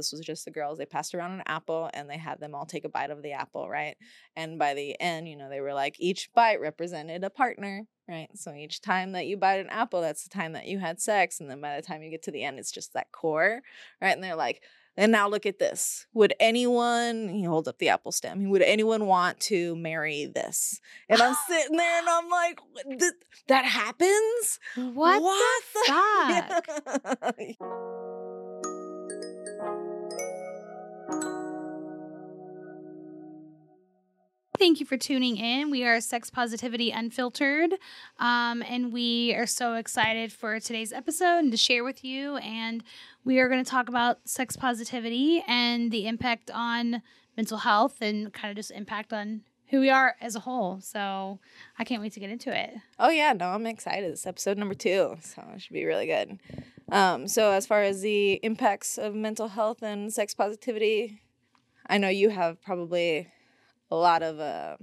this was just the girls. They passed around an apple and they had them all take a bite of the apple, right? And by the end, you know, they were like each bite represented a partner, right? So each time that you bite an apple, that's the time that you had sex. And then by the time you get to the end, it's just that core, right? And they're like, and now look at this. Would anyone, he holds up the apple stem, would anyone want to marry this? And I'm sitting there and I'm like, that happens? What, what the, fuck? Thank you for tuning in. We are Sex Positivity Unfiltered, um, and we are so excited for today's episode and to share with you. And we are going to talk about sex positivity and the impact on mental health and kind of just impact on who we are as a whole. So I can't wait to get into it. Oh yeah, no, I'm excited. It's episode number two, so it should be really good. Um, so as far as the impacts of mental health and sex positivity, I know you have probably a lot of uh,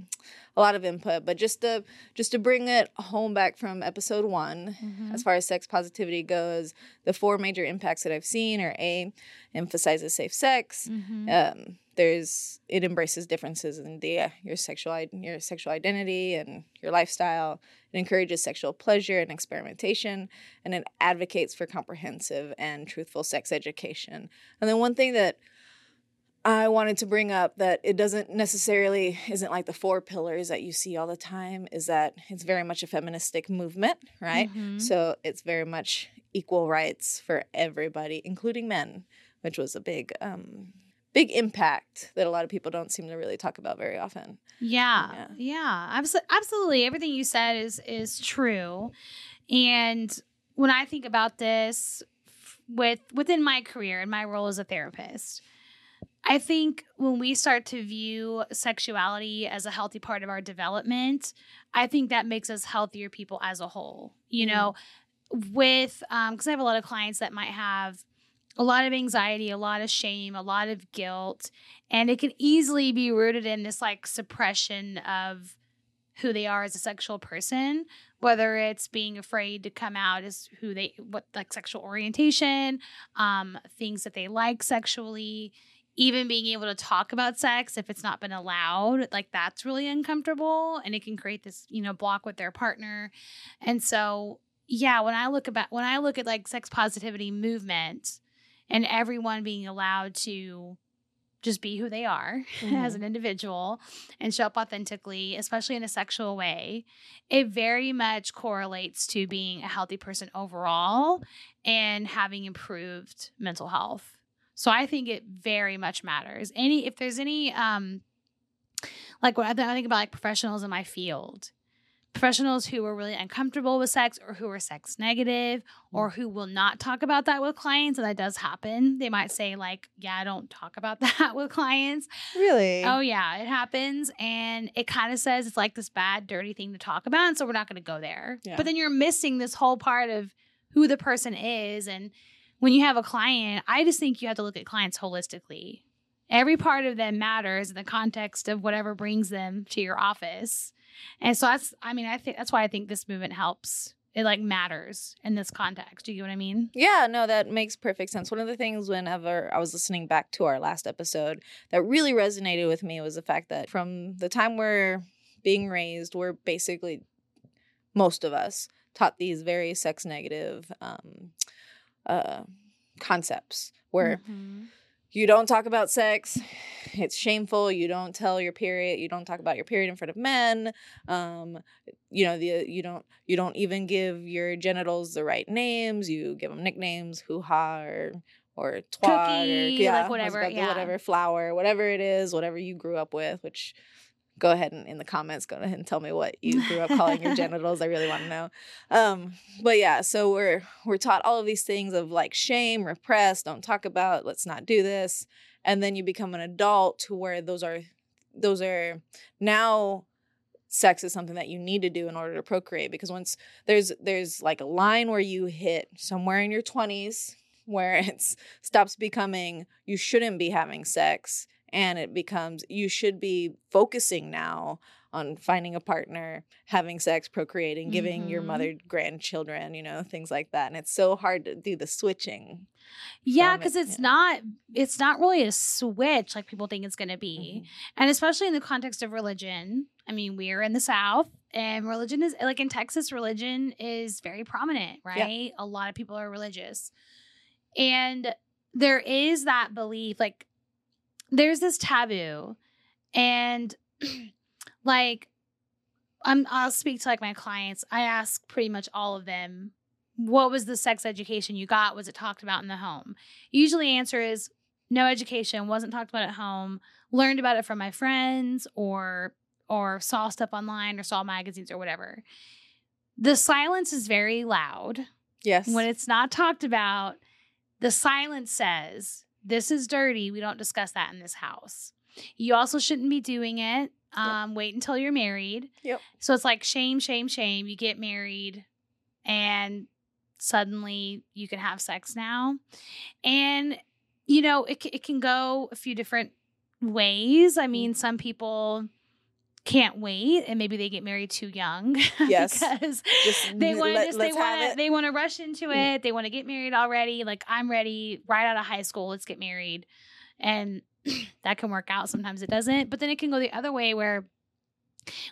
a lot of input but just to just to bring it home back from episode one mm-hmm. as far as sex positivity goes the four major impacts that i've seen are a emphasizes safe sex mm-hmm. um, there's it embraces differences in the uh, your sexual your sexual identity and your lifestyle it encourages sexual pleasure and experimentation and it advocates for comprehensive and truthful sex education and then one thing that I wanted to bring up that it doesn't necessarily isn't like the four pillars that you see all the time is that it's very much a feministic movement, right? Mm-hmm. So it's very much equal rights for everybody, including men, which was a big um big impact that a lot of people don't seem to really talk about very often. Yeah. Yeah. yeah absolutely. Everything you said is is true. And when I think about this with within my career and my role as a therapist, I think when we start to view sexuality as a healthy part of our development, I think that makes us healthier people as a whole. You mm know, with, because um, I have a lot of clients that might have a lot of anxiety, a lot of shame, a lot of guilt, and it can easily be rooted in this like suppression of who they are as a sexual person, whether it's being afraid to come out as who they, what like sexual orientation, um, things that they like sexually even being able to talk about sex if it's not been allowed like that's really uncomfortable and it can create this you know block with their partner and so yeah when i look about when i look at like sex positivity movement and everyone being allowed to just be who they are mm-hmm. as an individual and show up authentically, especially in a sexual way, it very much correlates to being a healthy person overall and having improved mental health. So I think it very much matters. Any if there's any um like what I think about like professionals in my field, professionals who are really uncomfortable with sex or who are sex negative or who will not talk about that with clients and that does happen they might say like yeah i don't talk about that with clients really oh yeah it happens and it kind of says it's like this bad dirty thing to talk about and so we're not going to go there yeah. but then you're missing this whole part of who the person is and when you have a client, I just think you have to look at clients holistically. Every part of them matters in the context of whatever brings them to your office. And so that's, I mean, I think that's why I think this movement helps. It like matters in this context. Do you get what I mean? Yeah, no, that makes perfect sense. One of the things whenever I was listening back to our last episode that really resonated with me was the fact that from the time we're being raised, we're basically most of us taught these very sex negative um, uh, concepts where mm-hmm. you don't talk about sex it's shameful you don't tell your period you don't talk about your period in front of men um, you know the you don't you don't even give your genitals the right names you give them nicknames hoo-ha or or twat Cookie, or yeah, like whatever yeah. whatever flower whatever it is whatever you grew up with which go ahead and in the comments go ahead and tell me what you grew up calling your genitals. I really want to know. Um but yeah so we're we're taught all of these things of like shame repress don't talk about let's not do this. And then you become an adult to where those are those are now sex is something that you need to do in order to procreate because once there's there's like a line where you hit somewhere in your 20s where it stops becoming you shouldn't be having sex and it becomes you should be focusing now on finding a partner, having sex, procreating, giving your Mhm. mother grandchildren, you know, things like that. And it's so hard to do the switching. Yeah, it, because it's yeah. not it's not really a switch like people think it's going to be. Mhm. And especially in the context of religion. I mean, we're in the South and religion is like in Texas, religion is very prominent, right? A lot of people are religious. And there is that belief, like, there's this taboo. And like, I'm, I'll speak to like my clients. I ask pretty much all of them, what was the sex education you got? Was it talked about in the home? Usually, answer is no education, wasn't talked about at home, learned about it from my friends or or saw stuff online or saw magazines or whatever. The silence is very loud. Yes. When it's not talked about, the silence says, This is dirty. We don't discuss that in this house. You also shouldn't be doing it. Um, Wait until you're married. Yep. So it's like shame, shame, shame. You get married and suddenly you can have sex now. And, you know, it, it can go a few different ways. I mean, some people can't wait and maybe they get married too young. Yes. because Just they want let- they want to they want to rush into Mm. it. They want to get married already. Like i'm ready right out of high school. Let's get married. And that can work out sometimes. It doesn't. But then it can go the other way where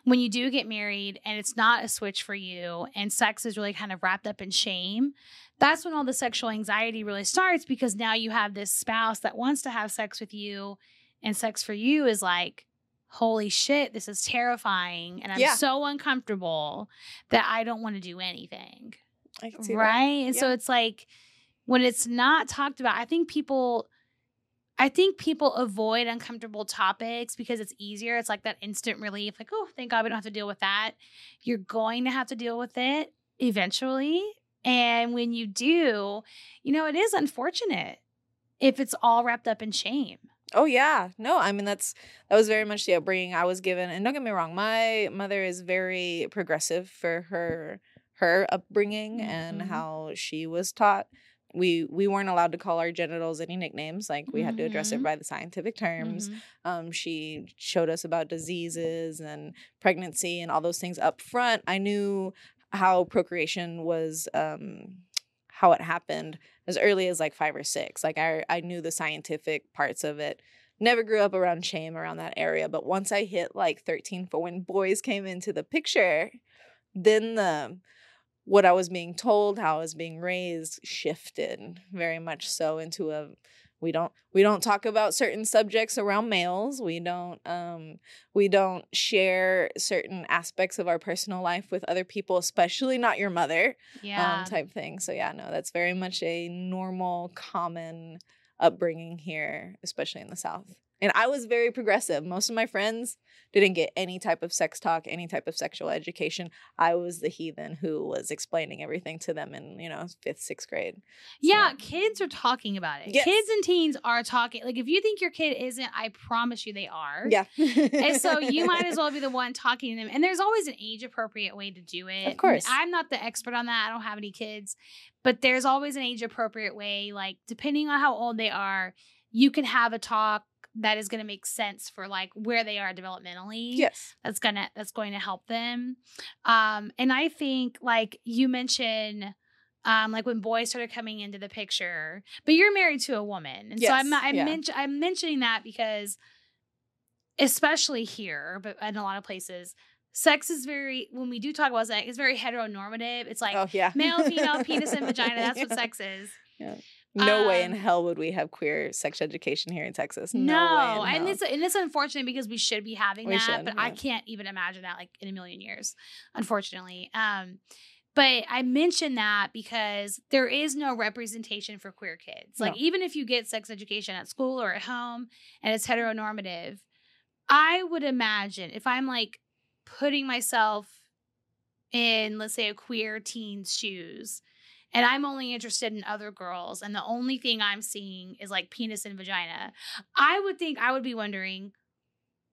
when you do get married and it's not a switch for you and sex is really kind of wrapped up in shame that's when all the sexual anxiety really starts because now you have this spouse that wants to have sex with you and sex for you is like holy shit this is terrifying and i'm Yeah. so uncomfortable that i don't want to do anything. I can see that. right? And so it's like when it's not talked about i think people i think people avoid uncomfortable topics because it's easier it's like that instant relief like oh thank god we don't have to deal with that. You're going to have to deal with it eventually and when you do you know it is unfortunate if it's all wrapped up in shame Oh yeah, no, I mean that's that was very much the upbringing I was given, and don't get me wrong, my mother is very progressive for her her upbringing and Mhm. how she was taught. We we weren't allowed to call our genitals any nicknames, like we had to address it Mhm. by the scientific terms. Mhm. Um, she showed us about diseases and pregnancy and all those things up front. I knew how procreation was, um, how it happened as early as like five or six. Like I, I knew the scientific parts of it. Never grew up around shame around that area, but once I hit like 13 for when boys came into the picture, then the what I was being told, how I was being raised shifted very much so into a we don't we don't talk about certain subjects around males. We don't um we don't share certain aspects of our personal life with other people, especially not your mother yeah um, type thing. So yeah, no, that's very much a normal, common upbringing here, especially in the South. And I was very progressive. Most of my friends didn't get any type of sex talk, any type of sexual education. I was the heathen who was explaining everything to them in, you know, fifth, sixth grade. Yeah, So- kids are talking about it. Yes. Kids and teens are talking. Like, if you think your kid isn't, I promise you they are. Yeah. And so you might as well be the one talking to them. And there's always an age appropriate way to do it. Of course. I'm not the expert on that. I don't have any kids, but there's always an age appropriate way. Like, depending on how old they are, you can have a talk that is going to make sense for like where they are developmentally Yes. that's gonna that's going to help them um and i think like you mentioned um like when boys started coming into the picture but you're married to a woman and so i'm Yes, i'm, yeah. men- I'm mentioning that because especially here but in a lot of places sex is very when we do talk about sex it's very heteronormative it's like oh yeah. male female penis and vagina that's what sex is No way in um, hell would we have queer sex education here in Texas. No, no, way and it's and it's unfortunate because we should be having We that, should, but I can't even imagine that like in a million years, unfortunately. Um, but I mention that because there is no representation for queer kids. Like No. even if you get sex education at school or at home and it's heteronormative, I would imagine if I'm like putting myself in, let's say, a queer teen's shoes, and I'm only interested in other girls, and the only thing I'm seeing is like penis and vagina, I would think I would be wondering,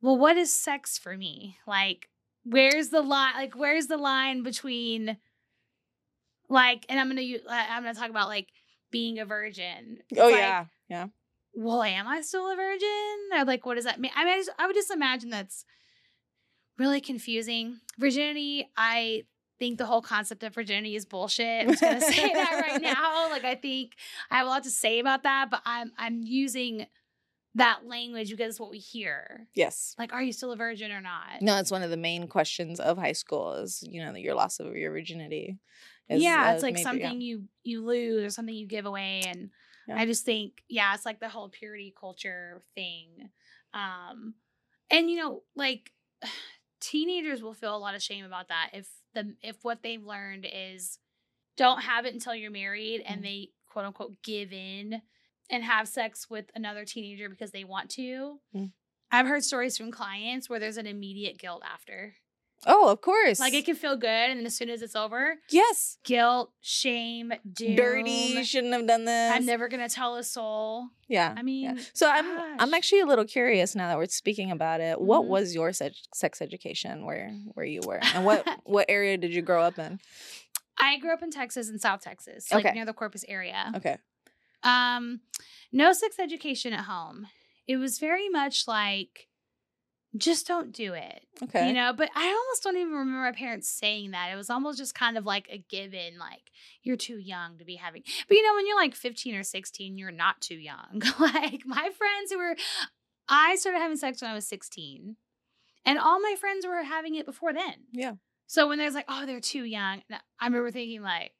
well, what is sex for me? Like, where's the line? Like, where's the line between, like, and I'm gonna use, I'm gonna talk about like being a virgin. It's oh like, yeah. Yeah. well, am I still a virgin? Or like, what does that mean? I mean, I, just, I would just imagine that's really confusing. Virginity, I think the whole concept of virginity is bullshit. I'm just gonna say that right now. Like I think I have a lot to say about that, but I'm I'm using that language because it's what we hear. Yes. Like, are you still a virgin or not? No, it's one of the main questions of high school is, you know, your loss of your virginity. is yeah, a it's like major- something you you lose or something you give away, and Yeah. I just think yeah, it's like the whole purity culture thing. Um, and you know, like teenagers will feel a lot of shame about that if the if what they've learned is don't have it until you're married and Mhm. they quote unquote give in and have sex with another teenager because they want to. Mm. I've heard stories from clients where there's an immediate guilt after. Oh, of course. Like it can feel good, and then as soon as it's over, yes. guilt, shame, doom. Dirty. You shouldn't have done this. I'm never gonna tell a soul. Yeah. I yeah. mean, So I'm I'm actually a little curious now that we're speaking about it. What Mhm. was your sex, sex education where where you were, and what what area did you grow up in? I grew up in Texas in South Texas, like Okay. near the Corpus area. Okay. Um, no sex education at home. It was very much like, just don't do it. Okay. You know, but I almost don't even remember my parents saying that. It was almost just kind of like a given, like, you're too young to be having. But you know, when you're like 15 or 16, you're not too young. like, my friends who were, I started having sex when I was 16, and all my friends were having it before then. Yeah. So when there's like, oh, they're too young, I remember thinking, like,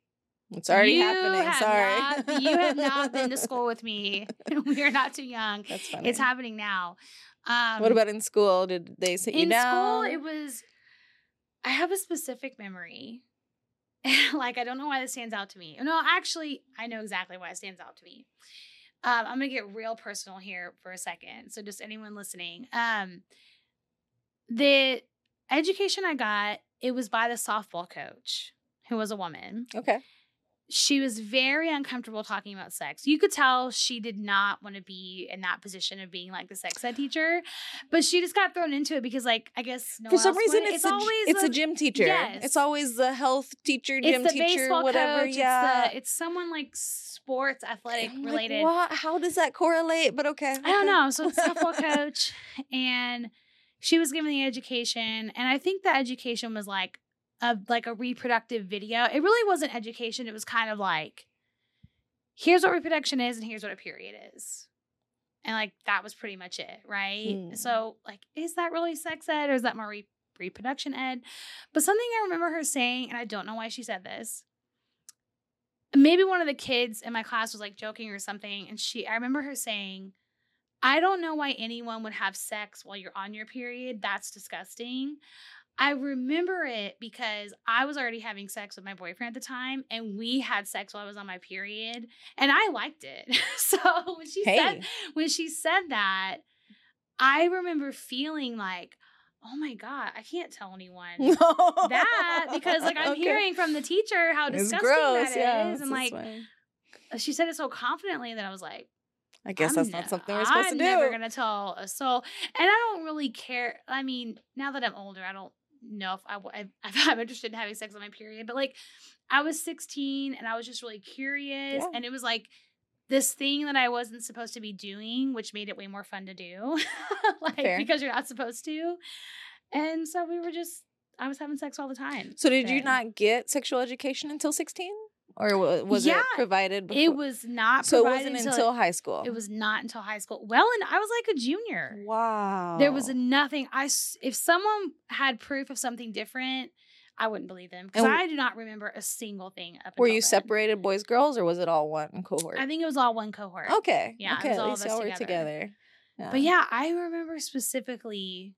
It's already you happening. Sorry. not- you have not been to school with me. we are not too young. That's funny. It's happening now. Um, what about in school? Did they sit you down? in school? It was. I have a specific memory. like I don't know why this stands out to me. No, actually, I know exactly why it stands out to me. Um, I'm gonna get real personal here for a second. So just anyone listening, um, the education I got it was by the softball coach who was a woman okay. She was very uncomfortable talking about sex. You could tell she did not want to be in that position of being like the sex ed teacher, but she just got thrown into it because, like, I guess no For some reason, would. it's, a, always it's a the- gym teacher. Yes. It's always the health teacher, It's gym teacher, whatever. coach. yeah. It's, the, it's someone like sports athletic I'm like, related. what? How does that correlate? But okay. I don't know. So it's softball coach, and she was given the education, and I think the education was like a like a reproductive video. It really wasn't education. It was kind of like, here's what reproduction is, and here's what a period is, and like that was pretty much it, right? Hmm. So like, is that really sex ed, or is that more re- reproduction ed? But something I remember her saying, and I don't know why she said this. Maybe one of the kids in my class was like joking or something, and she I remember her saying, I don't know why anyone would have sex while you're on your period. That's disgusting. I remember it because I was already having sex with my boyfriend at the time, and we had sex while I was on my period, and I liked it. so when she Hey. said when she said that, I remember feeling like, oh my god, I can't tell anyone that because like I'm Okay. hearing from the teacher how disgusting gross. that yeah, is, and like fine. Uh, she said it so confidently that I was like. I guess I'm that's ne- not something we're supposed I'm to do. never gonna tell a soul, and I don't really care. I mean, now that I'm older, I don't know if I, if I'm interested in having sex on my period. But like, I was 16 and I was just really curious, Yeah. and it was like this thing that I wasn't supposed to be doing, which made it way more fun to do, like Fair. because you're not supposed to. And so we were just, I was having sex all the time. so did you not get sexual education until 16? Or was Yeah, it provided before? It was not. Provided. So it wasn't until high school. It was not until high school. Well, and I was like a junior. Wow. There was nothing. I if someone had proof of something different, I wouldn't believe them because I do not remember a single thing. Up Were you then. separated boys, girls, or was it all one cohort? I think it was all one cohort. okay. Yeah, it Okay. was At all least y'all were together. together. But yeah, I remember specifically.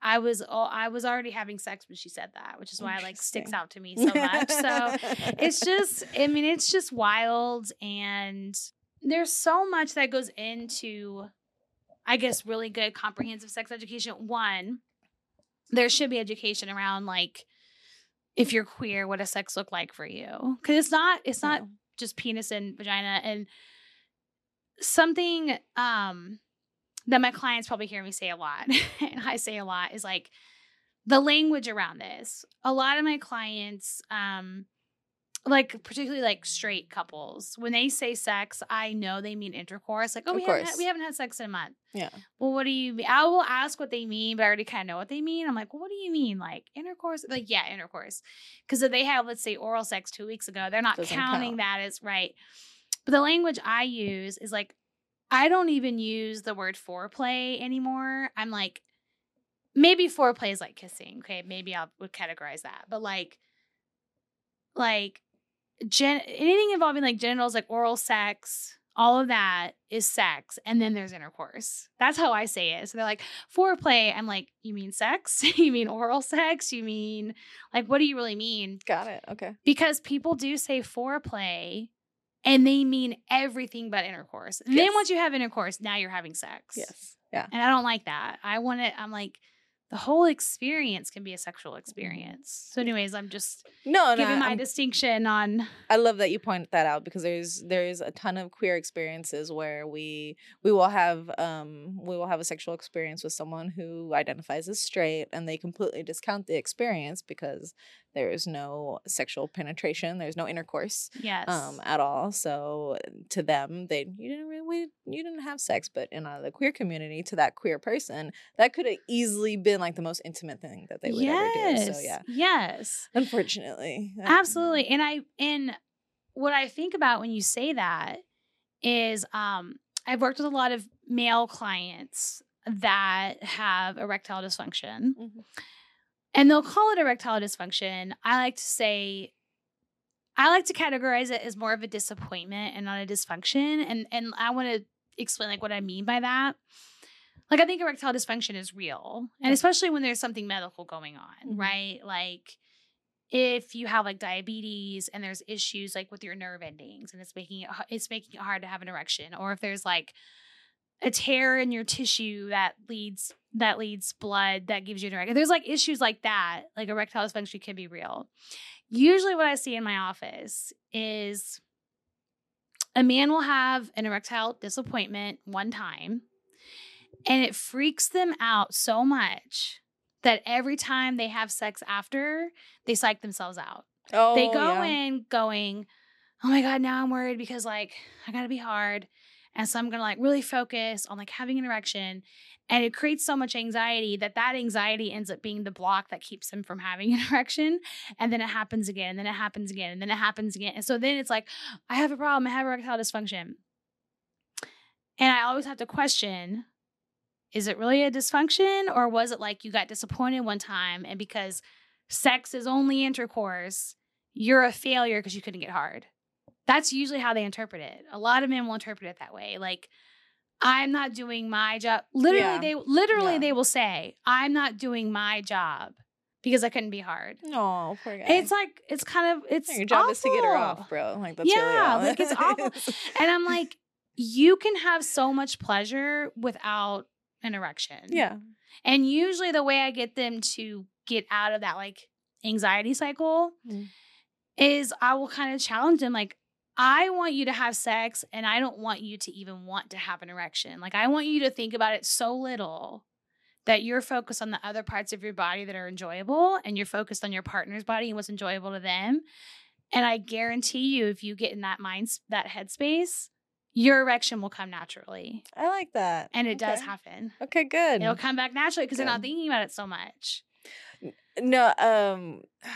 I was all, I was already having sex when she said that, which is why it like sticks out to me so much. So it's just i mean it's just wild and there's so much that goes into i guess really good comprehensive sex education one there should be education around like if you're queer what does sex look like for you because it's not it's not No. just penis and vagina and something um that my clients probably hear me say a lot and i say a lot is like the language around this. A lot of my clients um like particularly like straight couples when they say sex i know they mean intercourse like oh Of we haven't, had, we haven't had sex in a month. Yeah. well what do you mean i will ask what they mean but i already kind of know what they mean. I'm like well, what do you mean like intercourse? Like yeah intercourse. Because if they have let's say oral sex two weeks ago they're not Doesn't counting count. that as right. But the language i use is like i don't even use the word foreplay anymore i'm like maybe foreplay is like kissing okay maybe i would categorize that but like like gen- anything involving like genitals, like oral sex, all of that is sex. And then there's intercourse. That's how I say it. So they're like, foreplay. I'm like, you mean sex? you mean oral sex? You mean, like, what do you really mean? Got it. Okay. Because people do say foreplay and they mean everything but intercourse. And then once you have intercourse, now you're having sex. Yes. Yeah. And I don't like that. I want it, I'm like, the whole experience can be a sexual experience. So, anyways, I'm just No, no. giving my I'm- distinction on I love that you point that out because there's there's a ton of queer experiences where we we will have um we will have a sexual experience with someone who identifies as straight and they completely discount the experience because there is no sexual penetration, there's no intercourse yes. um at all. So to them, they you didn't really you didn't have sex, but in uh, the queer community, to that queer person, that could have easily been like the most intimate thing that they would yes. ever do. So yeah, Yes. unfortunately, Absolutely. And I and what I think about when you say that is um I've worked with a lot of male clients that have erectile dysfunction. Mhm. And they'll call it erectile dysfunction. I like to say I like to categorize it as more of a disappointment and not a dysfunction. And and I want to explain like what I mean by that. Like I think erectile dysfunction is real. And especially when there's something medical going on, Mhm. right? Like if you have like diabetes and there's issues like with your nerve endings and it's making it it's making it hard to have an erection or if there's like a tear in your tissue that leads that leads blood that gives you an erection. There's like issues like that, like erectile dysfunction can be real. Usually what I see in my office is a man will have an erectile disappointment one time and it freaks them out so much that every time they have sex after, they psych themselves out oh, they go yeah. in going, oh my God, now I'm worried because like I gotta be hard. And so I'm gonna like really focus on like having an erection. And it creates so much anxiety that that anxiety ends up being the block that keeps them from having an erection. And then it happens again, and then it happens again, and then it happens again. And so then it's like, I have a problem, I have erectile dysfunction. And I always have to question is it really a dysfunction or was it like you got disappointed one time and because sex is only intercourse, you're a failure because you couldn't get hard. That's usually how they interpret it. A lot of men will interpret it that way. Like, I'm not doing my job. Literally, Yeah. they literally Yeah. they will say, I'm not doing my job because I couldn't be hard. No, poor guy. It's like it's kind of it's your job is to get her off, bro. Like that's really Yeah, all. like, it's awful. And I'm like, you can have so much pleasure without an erection. yeah, And usually the way I get them to get out of that like anxiety cycle Mm. is I will kind of challenge them like I want you to have sex and I don't want you to even want to have an erection. Like I want you to think about it so little that you're focused on the other parts of your body that are enjoyable and you're focused on your partner's body and what's enjoyable to them. And I guarantee you if you get in that mind that headspace, your erection will come naturally. I like that, And it does happen. Okay, good. It'll come back naturally because they're not thinking about it so much. No, um,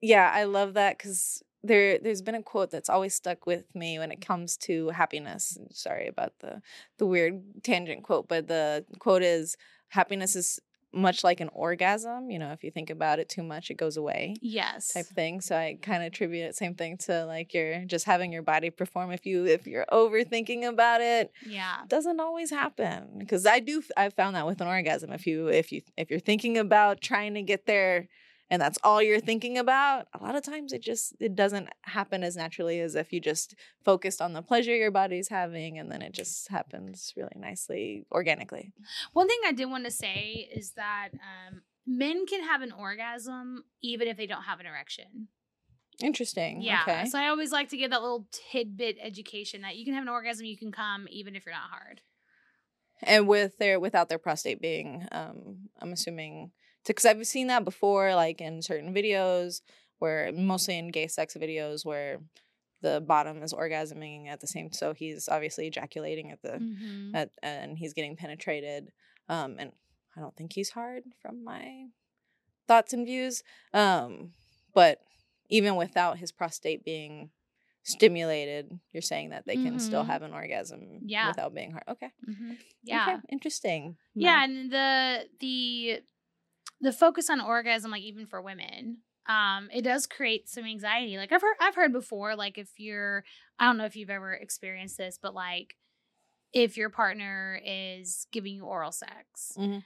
yeah, I love that because there there's been a quote that's always stuck with me when it comes to happiness. Sorry about the the weird tangent quote, but the quote is happiness is much like an orgasm. You know, if you think about it too much, it goes away. Yes. type thing. So I kind of attribute it same thing to like you're just having your body perform. If you if you're overthinking about it, Yeah. doesn't always happen. Because I do I've found that with an orgasm. If you if you if you're thinking about trying to get there and that's all you're thinking about, a lot of times it just it doesn't happen as naturally as if you just focused on the pleasure your body's having and then it just happens really nicely organically. One thing I did want to say is that um, men can have an orgasm even if they don't have an erection. Interesting. Yeah. Okay. So I always like to give that little tidbit education that you can have an orgasm, you can come even if you're not hard. and with their without their prostate being um i'm assuming because i've seen that before like in certain videos where mostly in gay sex videos where the bottom is orgasming at the same so he's obviously ejaculating at the Mhm. at, and he's getting penetrated um and i don't think he's hard from my thoughts and views um but even without his prostate being stimulated you're saying that they can still Mhm. have an orgasm Yeah. without being hard okay Mhm. Yeah. okay. interesting Yeah, No. and the the the focus on orgasm, like even for women, um, it does create some anxiety. Like I've heard I've heard before, like if you're I don't know if you've ever experienced this, but like if your partner is giving you oral sex. Mhm.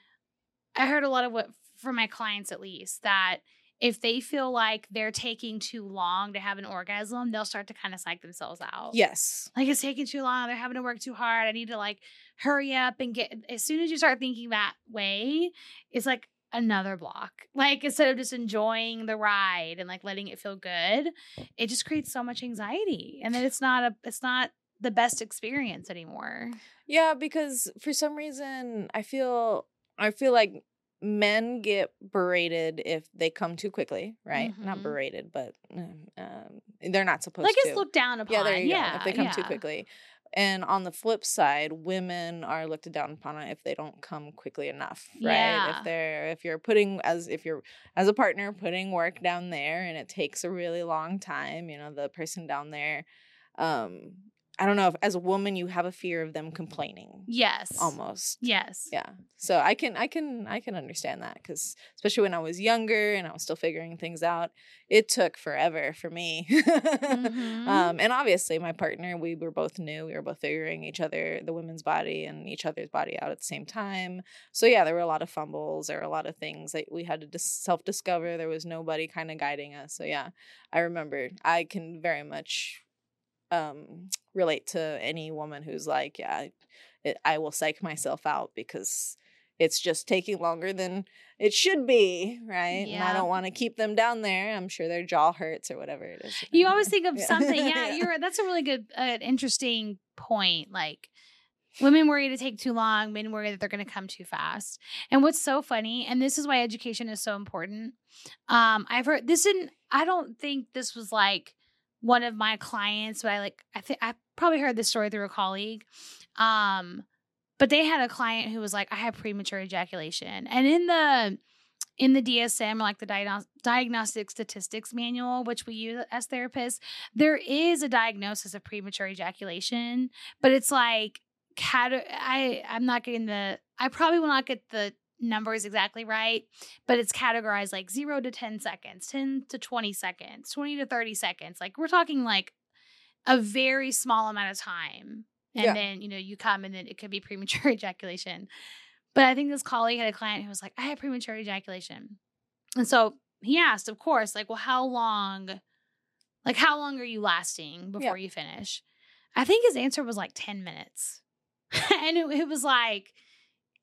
I heard a lot of what from my clients at least that if they feel like they're taking too long to have an orgasm, they'll start to kind of psych themselves out yes like it's taking too long they're having to work too hard i need to like hurry up and get as soon as you start thinking that way it's like another block like instead of just enjoying the ride and like letting it feel good it just creates so much anxiety and then it's not a it's not the best experience anymore Yeah, because for some reason I feel I feel like men get berated if they come too quickly, right? Not Mhm. berated, but um, um, they're not supposed like to. it's looked down upon yeah, there you yeah go. If they come too quickly. And on the flip side, women are looked down upon if they don't come quickly enough, right? Yeah. If they're if you're putting as if you're as a partner putting work down there and it takes a really long time, you know, the person down there um I don't know if as a woman you have a fear of them complaining yes almost. yes Yeah. So I can I can I can understand that cuz especially when I was younger and I was still figuring things out, it took forever for me. Mhm. um and obviously my partner we were both new, we were both figuring each other the women's body and each other's body out at the same time. So yeah, there were a lot of fumbles, there were a lot of things that we had to dis- self-discover. There was nobody kind of guiding us. So yeah, I remember I can very much um relate to any woman who's like, yeah, it, I will psych myself out because it's just taking longer than it should be, right? And I don't want to keep them down there. I'm sure their jaw hurts or whatever it is. You always think of Yeah. something. Yeah, Yeah. you're that's a really good, uh, interesting point. Like women worry to take too long, men worry that they're going to come too fast. And what's so funny, and this is why education is so important. Um, I've heard this didn't. I don't think this was like one of my clients, but I like. I think I probably heard this story through a colleague. Um, but they had a client who was like, I had premature ejaculation, and in the in the DSM, like the diagnos- Diagnostic Statistics Manual, which we use as therapists, there is a diagnosis of premature ejaculation, but it's like cat. I I'm not getting the. I probably will not get the numbers exactly right, but it's categorized like zero to ten seconds, ten to twenty seconds, twenty to thirty seconds. Like we're talking like a very small amount of time, and Yeah. then you know you come and then it could be premature ejaculation. But I think this colleague had a client who was like, I had premature ejaculation. And so he asked, of course, like, well, how long, like, how long are you lasting before you finish? I think his answer was like 10 minutes. and it, it was like,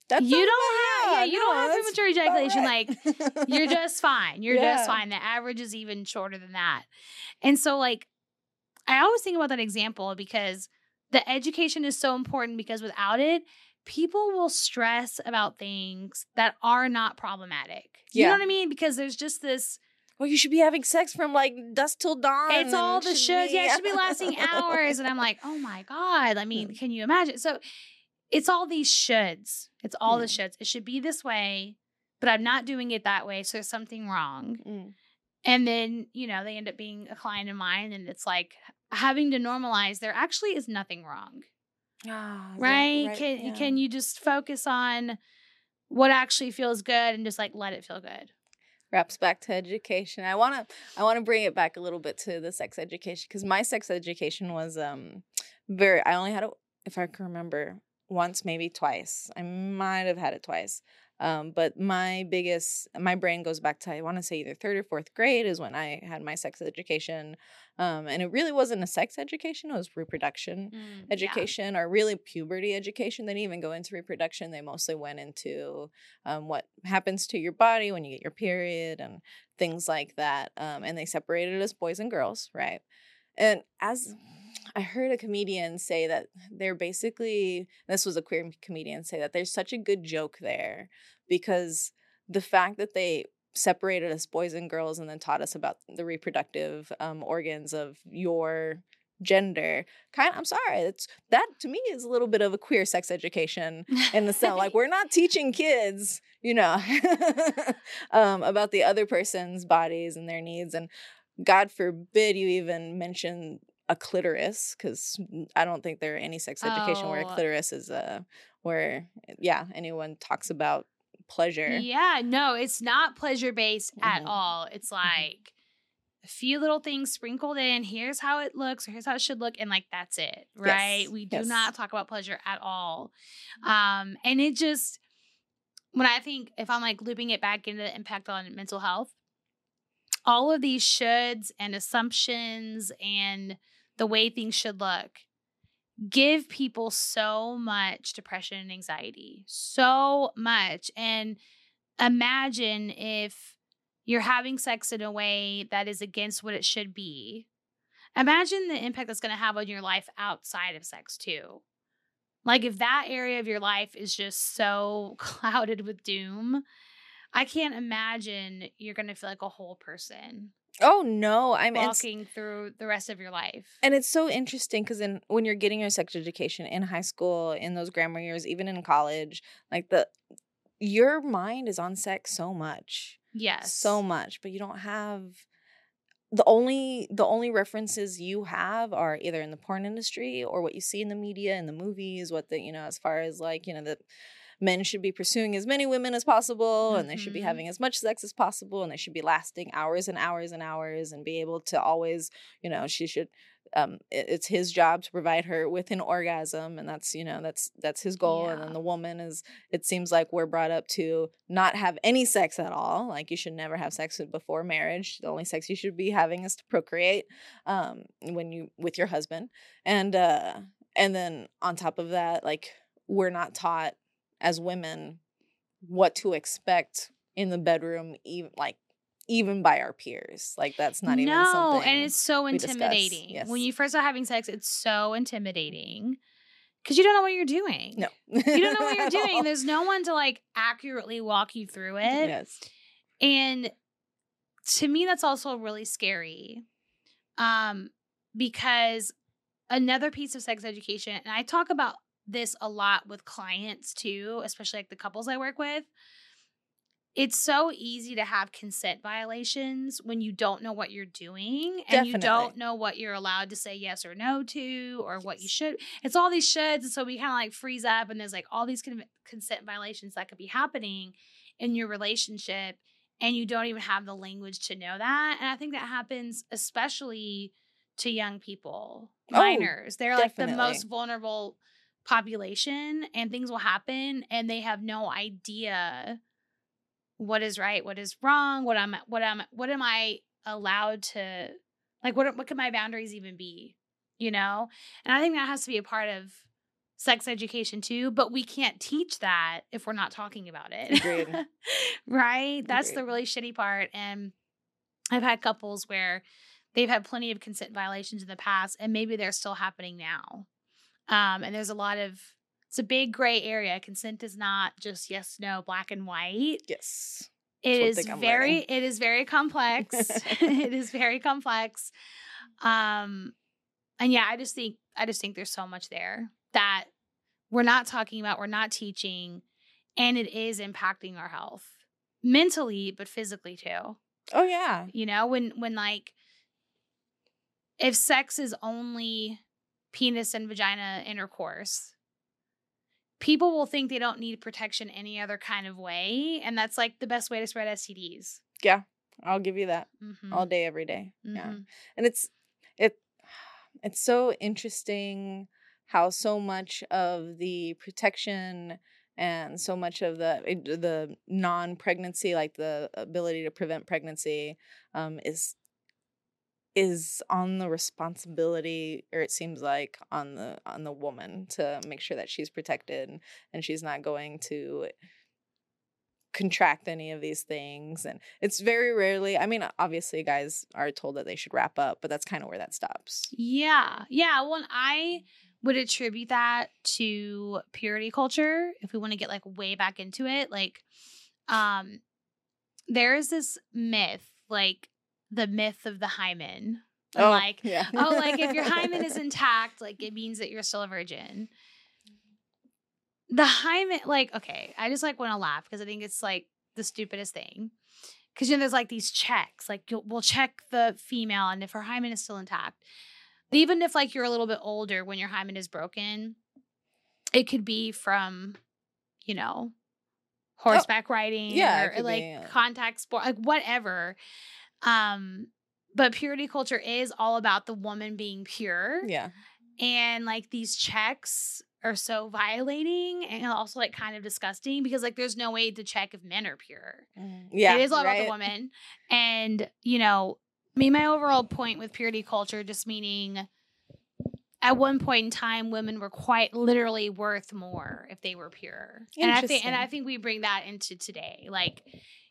That you don't have, yeah, you no, don't have that's premature ejaculation. right. Like, you're just fine. You're Yeah. just fine. The average is even shorter than that. And so, like, I always think about that example because the education is so important because without it, people will stress about things that are not problematic. You Yeah. know what I mean? Because there's just this, well, you should be having sex from like dusk till dawn. it's all the shoulds. be- Yeah, it should be lasting hours. And I'm like, oh my God. I mean, hmm. can you imagine? So it's all these shoulds. It's all the shoulds. It should be this way, but I'm not doing it that way. So there's something wrong. Mm. And then, you know, they end up being a client of mine. And it's like having to normalize there actually is nothing wrong. Ah, yeah, Right? Can yeah. can you just focus on what actually feels good and just like let it feel good? wraps back to education. I want to I want to bring it back a little bit to the sex education cuz my sex education was um very I only had it if I can remember once maybe twice. I might have had it twice. Um, but my biggest my brain goes back to I want to say either 3rd or 4th grade is when I had my sex education. Um, and it really wasn't a sex education, it was reproduction Mm, education or really puberty education. They didn't even go into reproduction. They mostly went into um, what happens to your body when you get your period and things like that. Um, and they separated us boys and girls, right? And as I heard a comedian say that they're basically, this was a queer comedian say that there's such a good joke there because the fact that they separated us boys and girls and then taught us about the reproductive um, organs of your gender kind of, i'm sorry it's that to me is a little bit of a queer sex education in the sense like we're not teaching kids you know um, about the other person's bodies and their needs and god forbid you even mention a clitoris because i don't think there are any sex education where a Oh. clitoris is a where yeah anyone talks about pleasure Yeah, no, it's not pleasure based at Mhm. all. It's like a few little things sprinkled in. Here's how it looks, or here's how it should look, and like that's it, right? Yes, We do yes. not talk about pleasure at all. Um, and it just when I think if I'm like looping it back into the impact on mental health, all of these shoulds and assumptions and the way things should look give people so much depression and anxiety, so much. And imagine if you're having sex in a way that is against what it should be. Imagine the impact that's going to have on your life outside of sex, too. Like, if that area of your life is just so clouded with doom, I can't imagine you're going to feel like a whole person oh no I'm walking through the rest of your life. and it's so interesting because in when you're getting your sex education in high school in those grammar years even in college like the your mind is on sex so much yes. so much but you don't have the only the only references you have are either in the porn industry or what you see in the media in the movies what the you know as far as like you know the men should be pursuing as many women as possible and they should be Mhm. having as much sex as possible and they should be lasting hours and hours and hours and be able to always you know she should um it- it's his job to provide her with an orgasm and that's you know that's that's his goal and then the woman is it seems like we're brought up to not have any sex at all like you should never have sex before marriage the only sex you should be having is to procreate um when you with your husband and uh and then on top of that like we're not taught as women what to expect in the bedroom even like even by our peers like that's not even no, something and it's so intimidating. yes. When you first start having sex, it's so intimidating because you don't know what you're doing. no You don't know what you're doing. There's no one to like accurately walk you through it. yes And to me, that's also really scary. Um, because another piece of sex education, and I talk about this a lot with clients too, especially like the couples I work with. It's so easy to have consent violations when you don't know what you're doing and you don't know what you're allowed to say yes or no to or what you should. It's all these shoulds. And so we kind of like freeze up and there's like all these con- consent violations that could be happening in your relationship and you don't even have the language to know that. And I think that happens especially to young people, Oh, minors. They're like the most vulnerable population and things will happen and they have no idea what is right, what is wrong, what I'm what I'm what am I allowed to like what what can my boundaries even be? You know? And I think that has to be a part of sex education too, but we can't teach that if we're not talking about it. Agreed. right? That's the really shitty part. And I've had couples where they've had plenty of consent violations in the past, and maybe they're still happening now. Um, and there's a lot of it's a big gray area. Consent is not just yes, no, black and white. yes It is very learning. it is very complex. it is very complex. Um and yeah, I just think I just think there's so much there that we're not talking about, we're not teaching, and it is impacting our health mentally, but physically too. oh yeah You know, when when like if sex is only penis and vagina intercourse, people will think they don't need protection any other kind of way, and that's like the best way to spread STDs. yeah i'll give you that Mhm. all day every day. yeah Mhm. and it's it it's so interesting how so much of the protection and so much of the the non-pregnancy like the ability to prevent pregnancy um is is on the responsibility or it seems like on the on the woman to make sure that she's protected and she's not going to contract any of these things and it's very rarely i mean obviously guys are told that they should wrap up but that's kind of where that stops Yeah. Yeah. Well, I would attribute that to purity culture if we want to get like way back into it. Like, um, there is this myth, like the myth of the hymen. Oh, like, yeah. oh, like if your hymen is intact, like it means that you're still a virgin. The hymen, like, okay, I just like want to laugh because I think it's like the stupidest thing. Because you know, there's like these checks, like you'll, we'll check the female, and if her hymen is still intact, even if like you're a little bit older when your hymen is broken, it could be from, you know, horseback riding, Oh, yeah, or like be, yeah. contact sport, like whatever. Um, but purity culture is all about the woman being pure, yeah. and like these checks are so violating and also like kind of disgusting because like there's no way to check if men are pure. Yeah. it is all about the woman, and you know, I mean, my overall point with purity culture just meaning. At one point in time, women were quite literally worth more if they were pure, and I think, and I think we bring that into today. Like,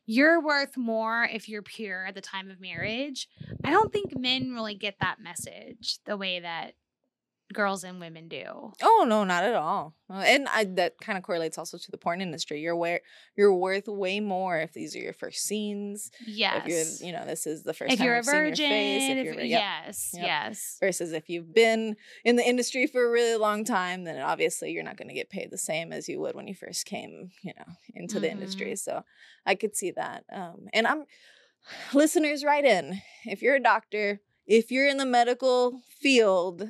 you're worth more if you're pure at the time of mm. marriage. I don't think men really get that message the way that girls and women do. Oh no, not at all. And I, that kind of correlates also to the porn industry. You're where you're worth way more if these are your first scenes. Yes. If you're, you know, this is the first if time you're a I've seen your virgin, face. If if you're, yep. yes, Yep. yes. Versus if you've been in the industry for a really long time, then obviously you're not going to get paid the same as you would when you first came, you know, into the industry. Mhm. So I could see that. Um, and I'm listeners, write in if you're a doctor, if you're in the medical field.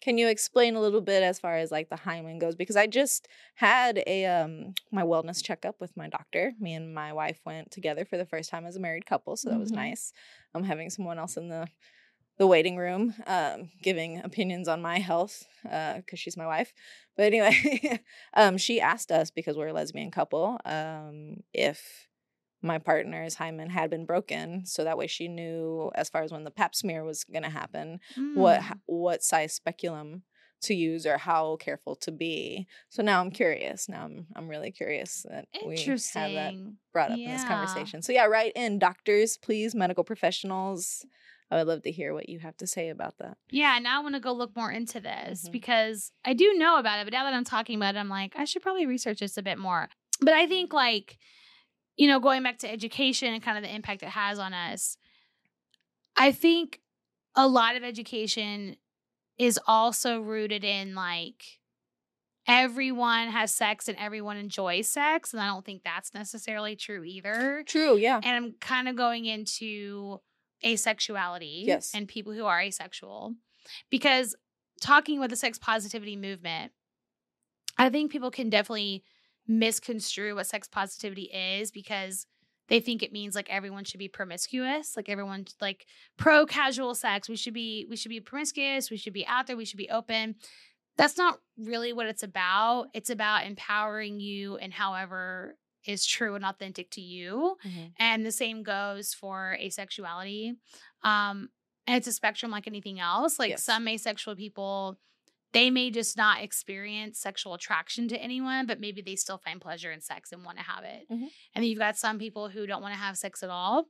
Can you explain a little bit as far as like the hymen goes? Because I just had a um my wellness checkup with my doctor. Me and my wife went together for the first time as a married couple, so that was Mhm. nice. I'm having someone else in the the waiting room, um, giving opinions on my health because she's my wife. But anyway, um, she asked us because we're a lesbian couple um, if my partner's hymen had been broken, so that way she knew as far as when the Pap smear was going to happen, what Mm. h- what size speculum to use or how careful to be. So now I'm curious. Now I'm I'm really curious that we have that brought up in this conversation. So yeah, write in doctors, please, medical professionals. I would love to hear what you have to say about that. Yeah, now I want to go look more into this Mhm. because I do know about it, but now that I'm talking about it, I'm like, I should probably research this a bit more. But I think, like, you know, going back to education and kind of the impact it has on us, I think a lot of education is also rooted in like everyone has sex and everyone enjoys sex. And I don't think that's necessarily true either. True, yeah. and I'm kind of going into asexuality Yes. and people who are asexual because talking with the sex positivity movement, I think people can definitely misconstrue what sex positivity is because they think it means like everyone should be promiscuous, like everyone like pro casual sex. We should be we should be promiscuous, we should be out there, we should be open. That's not really what it's about. It's about empowering you and however is true and authentic to you. Mhm. And the same goes for asexuality. Um, and it's a spectrum like anything else. Like Yes. some asexual people, they may just not experience sexual attraction to anyone, but maybe they still find pleasure in sex and want to have it. Mhm. And then you've got some people who don't want to have sex at all.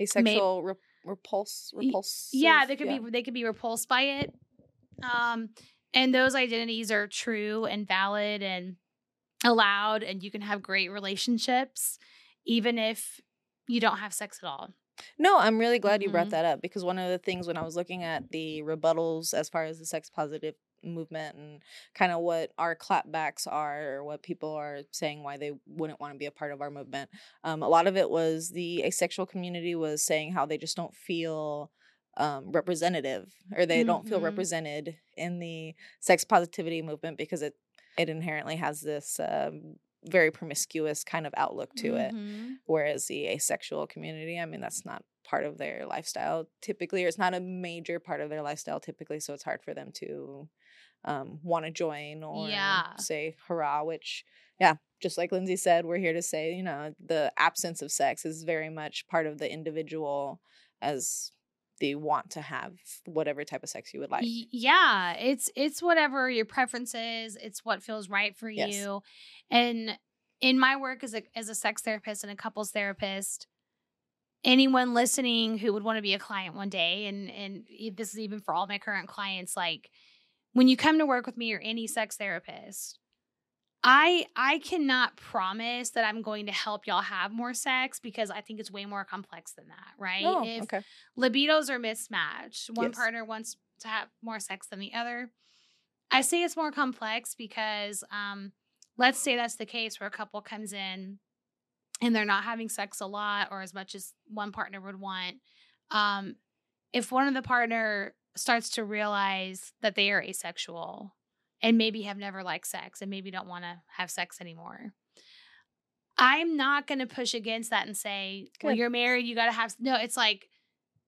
Asexual rep- repulse, repulse. yeah, they could be they could be repulsed by it. Um, and those identities are true and valid and allowed, and you can have great relationships even if you don't have sex at all. No, I'm really glad you brought Mhm. that up because one of the things when I was looking at the rebuttals as far as the sex positive movement and kind of what our clapbacks are or what people are saying why they wouldn't want to be a part of our movement, um, a lot of it was the asexual community was saying how they just don't feel um, representative or they don't feel Mhm. represented in the sex positivity movement because it it inherently has this um, very promiscuous kind of outlook to it Mhm. whereas the asexual community i mean that's not part of their lifestyle typically or it's not a major part of their lifestyle typically so it's hard for them to um, want to join or Yeah. say hurrah which yeah just like lindsay said we're here to say you know the absence of sex is very much part of the individual as they want to have whatever type of sex you would like yeah it's it's whatever your preference is it's what feels right for Yes. you and in my work as a as a sex therapist and a couples therapist anyone listening who would want to be a client one day and and this is even for all my current clients like when you come to work with me or any sex therapist I I cannot promise that I'm going to help y'all have more sex because I think it's way more complex than that, right? Oh, if okay. libidos are mismatched, one Yes. partner wants to have more sex than the other. I say it's more complex because um let's say that's the case where a couple comes in and they're not having sex a lot or as much as one partner would want. Um if one of the partner starts to realize that they are asexual and maybe have never liked sex and maybe don't want to have sex anymore. I'm not going to push against that and say, well, you're married, you got to have. No, it's like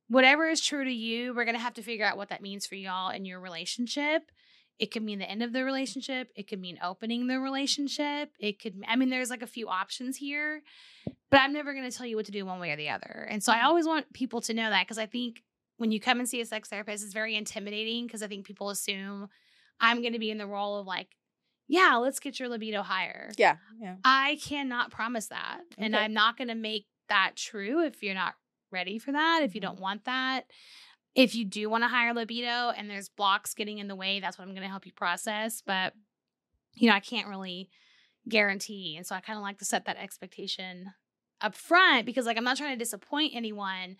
whatever is true to you, we're going to have to figure out what that means for y'all in your relationship. It could mean the end of the relationship. It could mean opening the relationship. It could, I mean, there's like a few options here, but I'm never going to tell you what to do one way or the other. And so I mm. always want people to know that because I think when you come and see a sex therapist, it's very intimidating because I think people assume I'm going to be in the role of like, yeah, let's get your libido higher. Yeah. Yeah. I cannot promise that. And I'm not going to make that true if you're not ready for that, if you Mhm. don't want that. If you do want a higher libido and there's blocks getting in the way, that's what I'm going to help you process. But, you know, I can't really guarantee. And so I kind of like to set that expectation up front because, like, I'm not trying to disappoint anyone.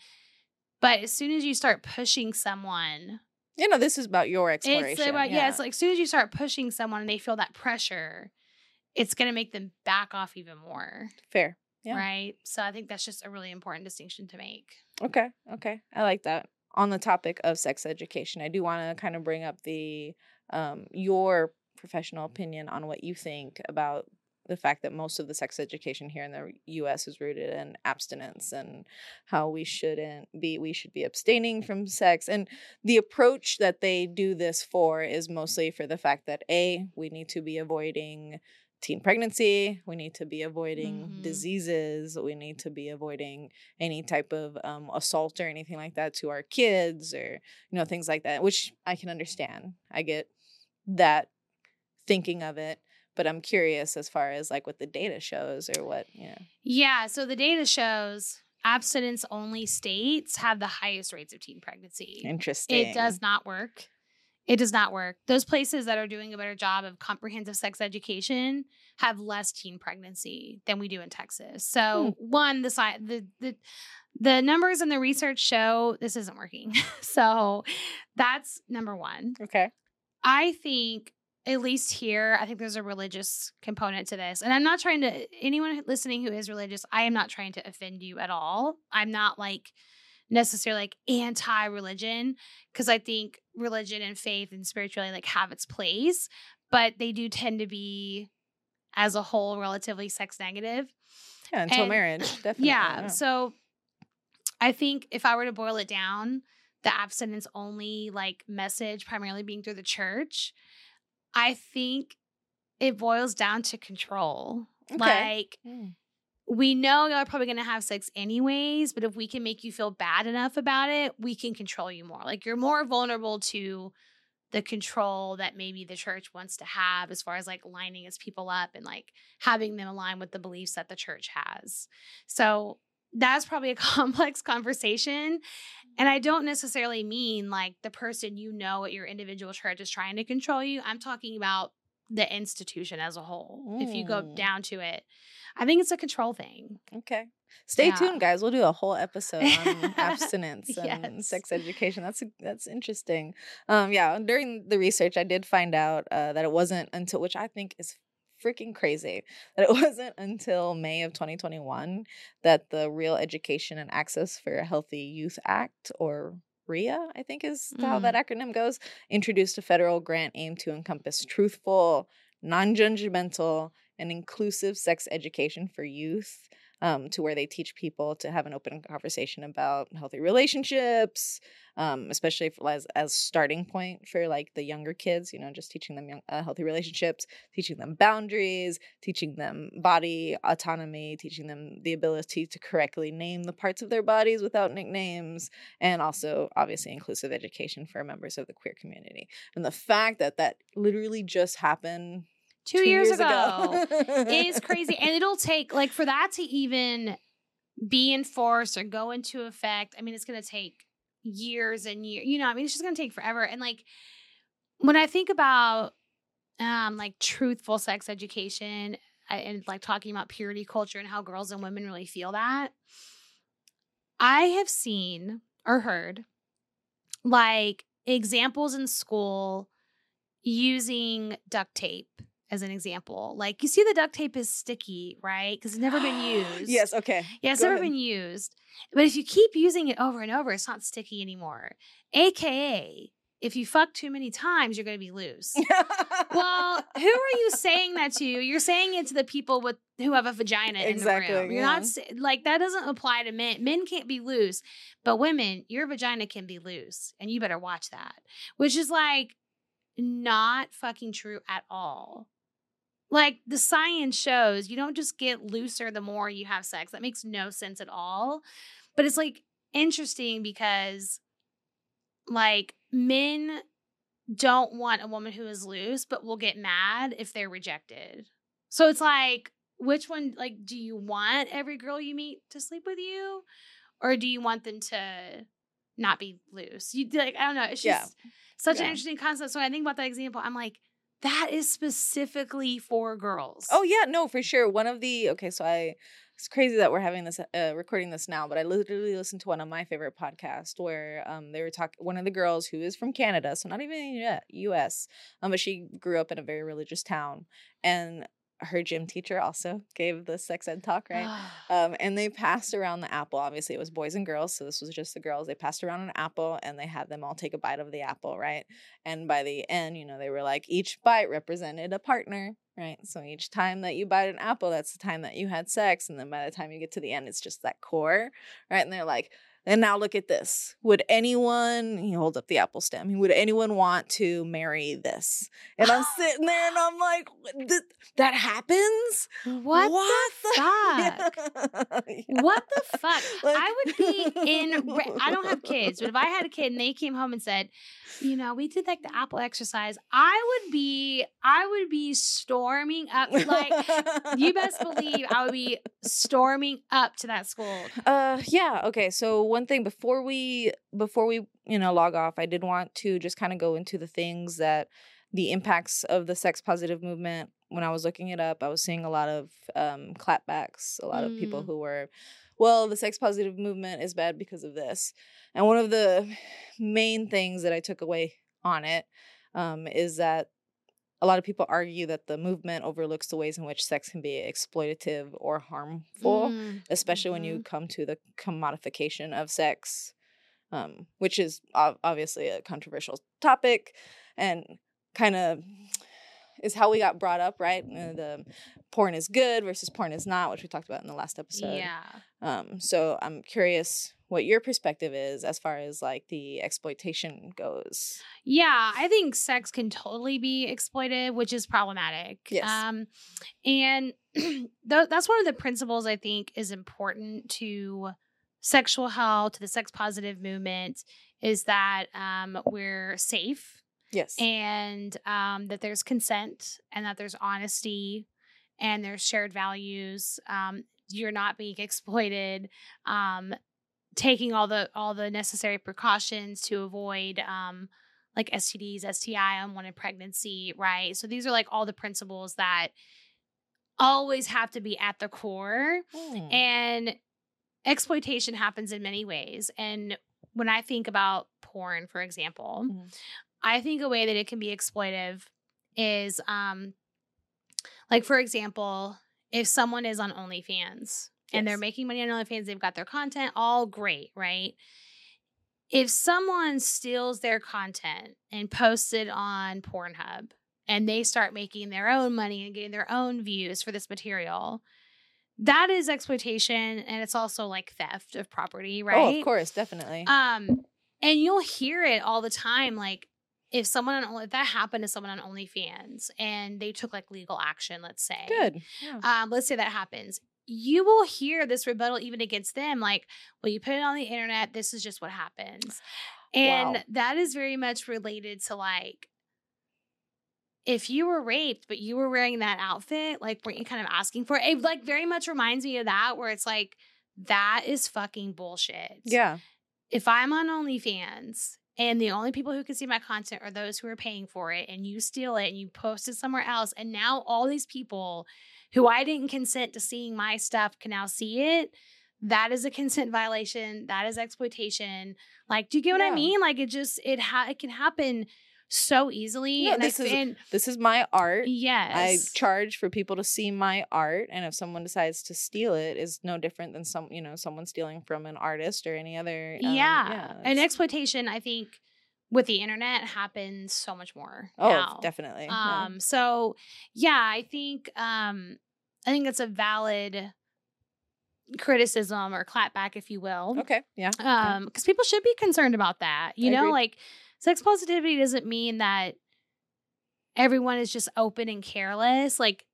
But as soon as you start pushing someone, You know, this is about your exploration. it's about yeah. it's like as soon as you start pushing someone and they feel that pressure, it's gonna make them back off even more. fair. Yeah. Right. So I think that's just a really important distinction to make. Okay. Okay. I like that. On the topic of sex education, I do want to kind of bring up the um your professional opinion on what you think about the fact that most of the sex education here in the US is rooted in abstinence and how we shouldn't be we should be abstaining from sex and the approach that they do this for is mostly for the fact that a we need to be avoiding teen pregnancy we need to be avoiding Mhm. diseases we need to be avoiding any type of um, assault or anything like that to our kids or you know things like that which i can understand i get that thinking of it but i'm curious as far as like what the data shows or what you know Yeah. So the data shows abstinence only states have the highest rates of teen pregnancy. interesting It does not work. It does not work. Those places that are doing a better job of comprehensive sex education have less teen pregnancy than we do in Texas. So hmm. one, the sci- the the the numbers and the research show this isn't working. so that's number one. okay I think at least here, I think there's a religious component to this. And I'm not trying to anyone listening who is religious, I am not trying to offend you at all. I'm not like necessarily like anti-religion because I think religion and faith and spirituality like have its place, but they do tend to be as a whole relatively sex negative. yeah until And- marriage definitely Yeah. So I think if I were to boil it down, the abstinence only like message primarily being through the church, I think it boils down to control. Okay. Like Mm. we know y'all are probably gonna have sex anyways, but if we can make you feel bad enough about it, we can control you more. Like you're more vulnerable to the control that maybe the church wants to have as far as like lining its people up and like having them align with the beliefs that the church has. So that's probably a complex conversation. And I don't necessarily mean like the person you know at your individual church is trying to control you. I'm talking about the institution as a whole. If you go Mm. down to it, I think it's a control thing. okay stay Yeah. tuned guys we'll do a whole episode on abstinence and Yes. sex education that's that's interesting um yeah during the research i did find out uh, that it wasn't until which i think is freaking crazy that it wasn't until may of 2021 that the real education and access for a healthy youth act or RIA, I think is how that mm. acronym goes, introduced a federal grant aimed to encompass truthful, non judgmental, and inclusive sex education for youth um, to where they teach people to have an open conversation about healthy relationships, um, especially for, as as starting point for like the younger kids. You know, just teaching them young, uh, healthy relationships, teaching them boundaries, teaching them body autonomy, teaching them the ability to correctly name the parts of their bodies without nicknames, and also obviously inclusive education for members of the queer community. And the fact that that literally just happened Two, years, ago. is crazy. And it'll take like for that to even be enforced or go into effect. I mean, it's going to take years and years. You know, I mean, it's just going to take forever. And like when I think about um like truthful sex education and like talking about purity culture and how girls and women really feel that. I have seen or heard like examples in school using duct tape as an example. Like you see the duct tape is sticky, right? Because it's never been used. yes, okay. Yeah, it's Go never ahead. been used. But if you keep using it over and over, it's not sticky anymore. AKA, if you fuck too many times, you're going to be loose. well, who are you saying that to? You're saying it to the people with who have a vagina Exactly, in the room. You're yeah. not like that doesn't apply to men. Men can't be loose, but women, your vagina can be loose, and you better watch that. Which is like not fucking true at all. Like the science shows, you don't just get looser the more you have sex. That makes no sense at all. But it's like interesting because like men don't want a woman who is loose, but will get mad if they're rejected. So it's like, which one, like, do you want every girl you meet to sleep with you? Or do you want them to not be loose? You like, I don't know. It's Yeah. just such an interesting concept. So when I think about that example, I'm like, that is specifically for girls. Oh yeah, no, for sure. One of the okay, so I it's crazy that we're having this uh, recording this now, but I literally listened to one of my favorite podcasts where um they were talking one of the girls who is from Canada, so not even the US, um but she grew up in a very religious town and her gym teacher also gave the sex ed talk, right? Um, and they passed around the apple. Obviously, it was boys and girls, so this was just the girls. They passed around an apple and they had them all take a bite of the apple, right? And by the end, you know, they were like each bite represented a partner, right? So each time that you bite an apple, that's the time that you had sex. And then by the time you get to the end, it's just that core, right? And they're like, and now look at this. Would anyone, he holds up the apple stem, would anyone want to marry this? And I'm sitting there and I'm like, that happens? what, the fuck? fuck? What the fuck? Like- I would be in. I don't have kids, but if I had a kid and they came home and said, "You know, we did like the apple exercise," I would be. I would be storming up. Like you best believe, I would be storming up to that school. Uh yeah, okay. So one thing before we before we, you know, log off, I did want to just kind of go into the things that the impacts of the sex positive movement when I was looking it up, I was seeing a lot of um clapbacks, a lot of people Mm. who were well, the sex positive movement is bad because of this. And one of the main things that I took away on it um is that a lot of people argue that the movement overlooks the ways in which sex can be exploitative or harmful Mm, especially when you come to the commodification of sex, um, which is ob- obviously a controversial topic and kind of is how we got brought up, right? Uh, The porn is good versus porn is not, which we talked about in the last episode. yeah. Um, so I'm curious what your perspective is as far as like the exploitation goes. Yeah, I think sex can totally be exploited, which is problematic. Yes. Um, and th- that's one of the principles I think is important to sexual health, to the sex positive movement, is that um, we're safe Yes. and um, that there's consent and that there's honesty and there's shared values. Um, you're not being exploited. Um, taking all the all the necessary precautions to avoid um, like STDs, STI, unwanted pregnancy, right? So these are like all the principles that always have to be at the core. Hmm. And exploitation happens in many ways. And when I think about porn, for example, Mhm. I think a way that it can be exploitive is um like for example, if someone is on OnlyFans and they're making money on OnlyFans, they've got their content, all great, right? If someone steals their content and posts it on Pornhub and they start making their own money and getting their own views for this material, that is exploitation and it's also like theft of property, right? Oh, of course, definitely. Um, and you'll hear it all the time. Like if someone on Only- if that happened to someone on OnlyFans and they took like legal action, let's say, Good. Yeah. Um, let's say that happens. You will hear this rebuttal even against them, like, well, you put it on the internet. This is just what happens. And Wow. that is very much related to like, if you were raped, but you were wearing that outfit, like, weren't you kind of asking for it? It like very much reminds me of that, where it's like, that is fucking bullshit yeah. if I'm on OnlyFans and the only people who can see my content are those who are paying for it and you steal it and you post it somewhere else and now all these people who I didn't consent to seeing my stuff can now see it. That is a consent violation. That is exploitation. Like do you get what Yeah. I mean? Like it just it ha- it can happen so easily No, and this I is- and This is my art. Yes, I charge for people to see my art, and if someone decides to steal it, is no different than some, you know, someone stealing from an artist or any other. um, yeah, and it's- exploitation i think with the internet happens so much more oh, now. definitely. yeah. um so yeah i think um i think it's a valid criticism or clapback if you will okay, yeah. yeah. um because people should be concerned about that you I know agree. like sex positivity doesn't mean that everyone is just open and careless like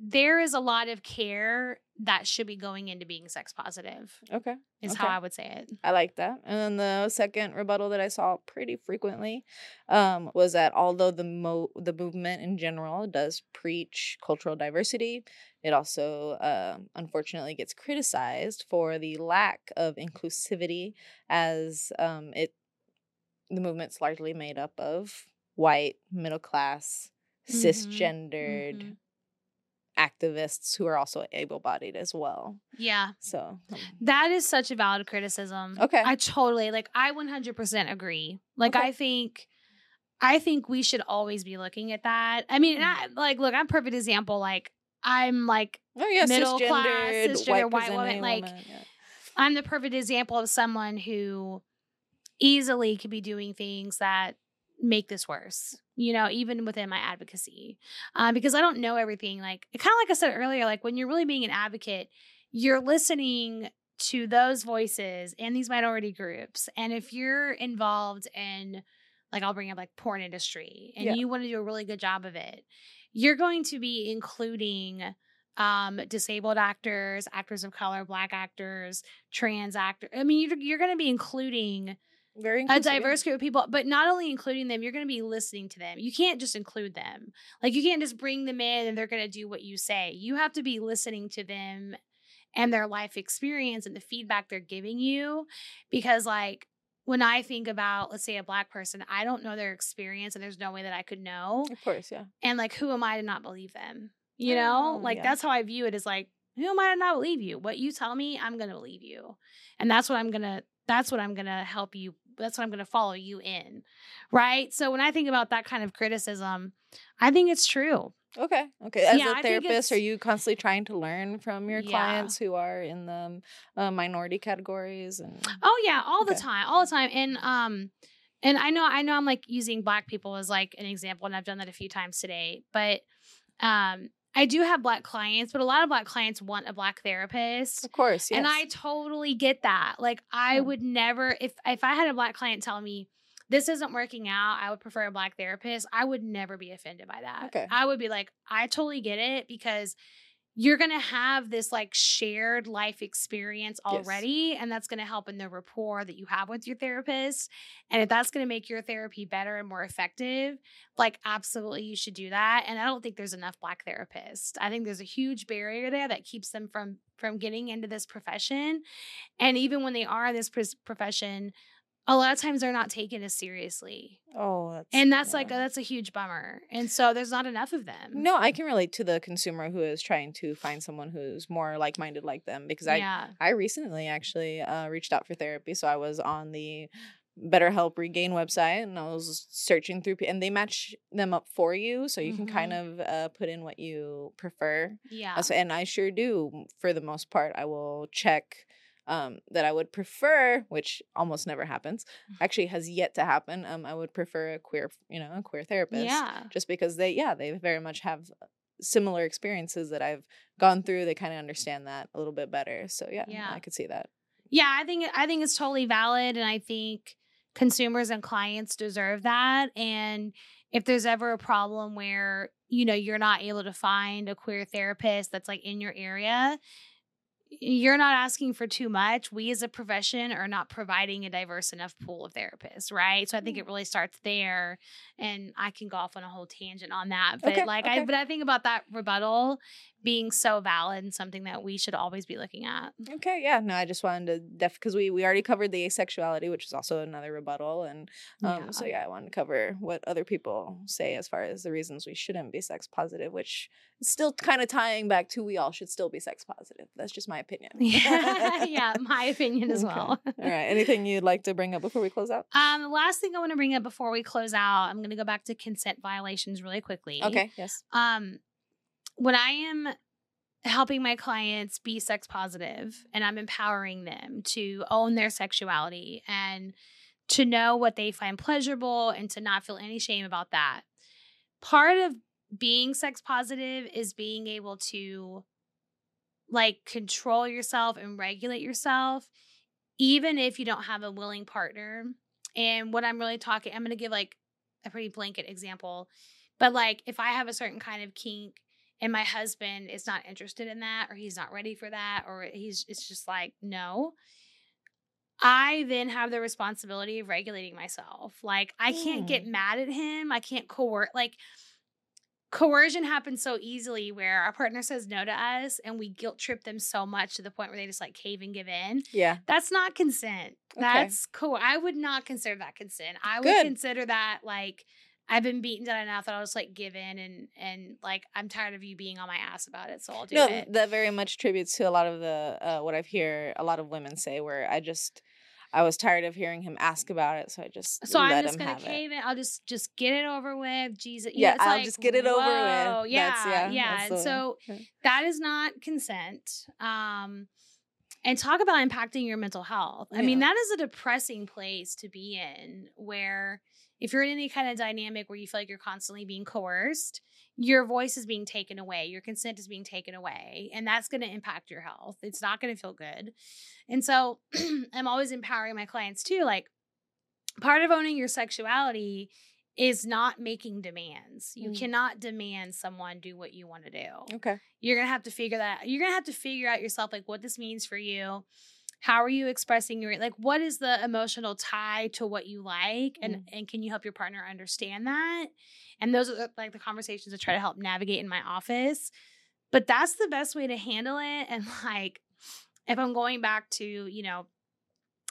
there is a lot of care that should be going into being sex positive okay. is how i would say it I like that. And then the second rebuttal that I saw pretty frequently um, was that although the mo- the movement in general does preach cultural diversity, it also uh, unfortunately gets criticized for the lack of inclusivity, as um, it the movement's largely made up of white middle class Mhm, cisgendered mhm. activists who are also able bodied as well. yeah So um, That is such a valid criticism. Okay. I totally like I 100% agree. Like Okay. I think I think we should always be looking at that. I mean, I, Mm. like look, I'm a perfect example like I'm like oh yeah, Middle class, cisgender, white woman, presenting like, woman, yeah. I'm the perfect example of someone who easily could be doing things that make this worse, you know, even within my advocacy. Uh, because I don't know everything. Like, kind of like I said earlier, like when you're really being an advocate, you're listening to those voices and these minority groups. And if you're involved in, like, I'll bring up like porn industry and Yeah. you want to do a really good job of it, you're going to be including um disabled actors actors of color black actors trans actors i mean you're, you're going to be including very a diverse group of people but not only including them you're going to be listening to them. You can't just include them. Like you can't just bring them in and they're going to do what you say. You have to be listening to them and their life experience and the feedback they're giving you because like when i think about let's say a black person i don't know their experience and there's no way that i could know Of course, yeah. and like who am i to not believe them you know? Oh, like yeah. that's how i view it is like who am i to not believe you? What you tell me i'm gonna believe you. And that's what i'm gonna that's what i'm gonna help you that's what i'm gonna follow you in right so when i think about that kind of criticism i think it's true Okay, okay. As Yeah, a therapist, are you constantly trying to learn from your Yeah. clients who are in the uh, minority categories? And Oh yeah, all the time, all the time. And um, and I know, I know, I'm like using black people as like an example, and I've done that a few times today. But um, I do have black clients, but a lot of black clients want a black therapist. of course, yes. And I totally get that. Like I Yeah. would never if if I had a black client tell me this isn't working out, I would prefer a black therapist. I would never be offended by that. Okay. I would be like, I totally get it because you're going to have this like shared life experience Yes. already and that's going to help in the rapport that you have with your therapist and if that's going to make your therapy better and more effective like absolutely you should do that and i don't think there's enough black therapists i think there's a huge barrier there that keeps them from from getting into this profession and even when they are in this pres- profession a lot of times they're not taken as seriously oh, that's, and that's like a, that's a huge bummer and so there's not enough of them no, I can relate to the consumer who is trying to find someone who's more like minded like them because I yeah I recently actually uh, reached out for therapy. So I was on the BetterHelp Regain website and I was searching through, and they match them up for you. So you can kind of uh, put in what you prefer. yeah Uh, so- and I sure do for the most part. I will check um, that I would prefer, which almost never happens, actually has yet to happen. Um, I would prefer a queer, you know, a queer therapist yeah just because they yeah they very much have similar experiences that i've gone through they kind of understand that a little bit better so yeah, Yeah. i could see that Yeah, I think I think it's totally valid and I think consumers and clients deserve that and if there's ever a problem where you know you're not able to find a queer therapist that's like in your area you're not asking for too much. We as a profession are not providing a diverse enough pool of therapists right? So i think mm-hmm. it really starts there and i can go off on a whole tangent on that but Okay, like okay. i but i think about that rebuttal being so valid and something that we should always be looking at. Okay, yeah, no, I just wanted to def because we we already covered the asexuality, which is also another rebuttal, and um, Yeah. so yeah, I wanted to cover what other people say as far as the reasons we shouldn't be sex positive, which is still kind of tying back to we all should still be sex positive. That's just my opinion. yeah, yeah, my opinion as Okay. well. All right, anything you'd like to bring up before we close out? Um, the last thing I want to bring up before we close out, I'm going to go back to consent violations really quickly. Okay, yes. Um, when I am helping my clients be sex positive and I'm empowering them to own their sexuality and to know what they find pleasurable and to not feel any shame about that. Part of being sex positive is being able to like control yourself and regulate yourself even if you don't have a willing partner. And what I'm really talking, I'm going to give like a pretty blanket example. But like if I have a certain kind of kink and my husband is not interested in that or he's not ready for that or he's it's just like no, I then have the responsibility of regulating myself. Like I can't get mm. mad at him. I can't coerce like coercion happens so easily where our partner says no to us and we guilt trip them so much to the point where they just like cave and give in. Yeah. That's not consent. Okay. That's cool. I would not consider that consent. I would consider that like I've been beaten down enough that I'll just like give in and and like I'm tired of you being on my ass about it, so I'll do No, it. that very much tributes to a lot of the uh, what I've hear a lot of women say, where I just I was tired of hearing him ask about it, so I just so I'm just gonna have it. cave in. I'll just just get it over with. Jesus, you Yeah, know, I'll like, just get it over with. whoa, Yeah, That's- yeah, yeah. that's the- so that is not consent. Um, and talk about impacting your mental health. I mean, that is a depressing place to be in where if you're in any kind of dynamic where you feel like you're constantly being coerced, your voice is being taken away, your consent is being taken away, and that's going to impact your health. It's not going to feel good. And so I'm always empowering my clients too. Like, part of owning your sexuality is not making demands. You Mm. cannot demand someone do what you want to do Okay. you're gonna have to figure that you're gonna have to figure out yourself like what this means for you how are you expressing your like what is the emotional tie to what you like and Mm. and can you help your partner understand that? And those are like the conversations I try to help navigate in my office. But that's the best way to handle it and like if i'm going back to you know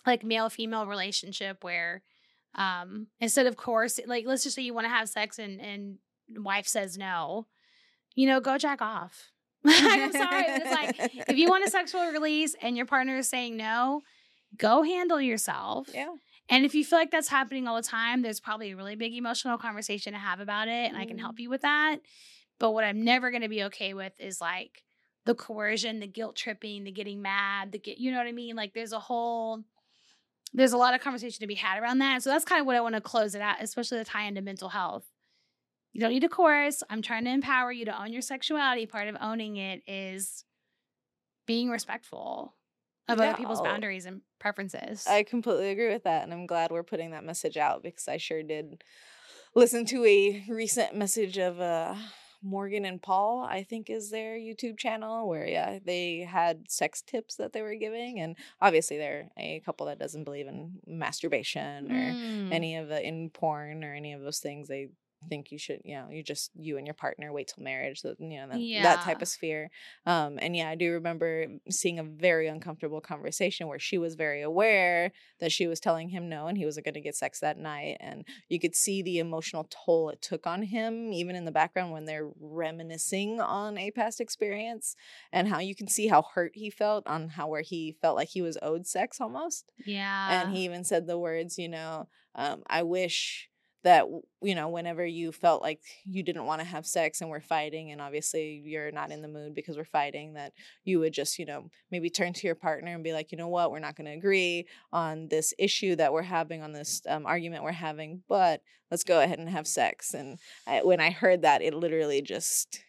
like male female relationship where um instead of course like let's just say you want to have sex and and wife says no you know go jack off i'm sorry it's like if you want a sexual release and your partner is saying no go handle yourself. Yeah. and if you feel like that's happening all the time there's probably a really big emotional conversation to have about it and i can help mm. you with that. But what i'm never going to be okay with is like the coercion the guilt tripping the getting mad the get you know what i mean? Like there's a whole there's a lot of conversation to be had around that. So that's kind of what i want to close it at especially the tie into mental health you don't need a course. i'm trying to empower you to own your sexuality part of owning it is being respectful of other people's boundaries and preferences I completely agree with that, and I'm glad we're putting that message out because I sure did listen to a recent message of uh, Morgan and Paul. I think is their YouTube channel where yeah they had sex tips that they were giving, and obviously they're a couple that doesn't believe in masturbation or Mm. any of the in porn or any of those things. They think you should you know you just you and your partner wait till marriage so you know that, that type of sphere. Um and yeah i do remember seeing a very uncomfortable conversation where she was very aware that she was telling him no and he wasn't going to get sex that night and you could see the emotional toll it took on him even in the background when they're reminiscing on a past experience and how you can see how hurt he felt on how where he felt like he was owed sex almost. Yeah. and he even said the words you know um, i wish that you know whenever you felt like you didn't want to have sex and we're fighting and obviously you're not in the mood because we're fighting that you would just you know maybe turn to your partner and be like you know what we're not going to agree on this issue that we're having on this um, argument we're having but let's go ahead and have sex and I, when i heard that it literally just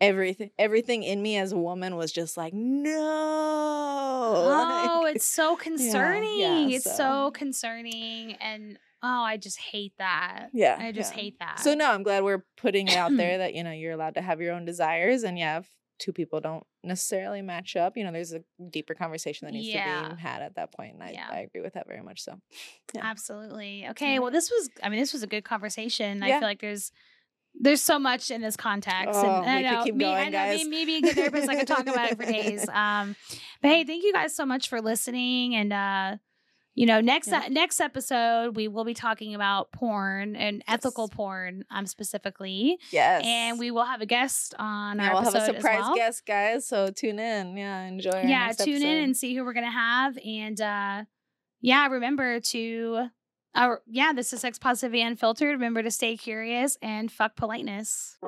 everything everything in me as a woman was just like no Oh, Like, it's so concerning. it's so. so- concerning. And oh, I just hate that. yeah I just yeah. hate that. So no, I'm glad we're putting it out there that you know you're allowed to have your own desires, and yeah, if two people don't necessarily match up, you know, there's a deeper conversation that needs to be had at that point. and I, Yeah. I agree with that very much. So, yeah. Absolutely. Okay. Well, this was, I mean, this was a good conversation. I feel like there's there's so much in this context. Oh, and I know, keep me, going, I know me, me being a therapist, I could talk about it for days. Um, but hey, thank you guys so much for listening. And uh, you know, next Yeah. next episode we will be talking about porn and ethical porn, um, specifically. Yes. And we will have a guest on yeah, our we'll have a surprise well. guest, guys. So tune in. Yeah, enjoy. yeah, tune in and see who we're gonna have. And uh, yeah, remember to. Uh, yeah, this is Sex Positivity Unfiltered. Remember to stay curious and fuck politeness.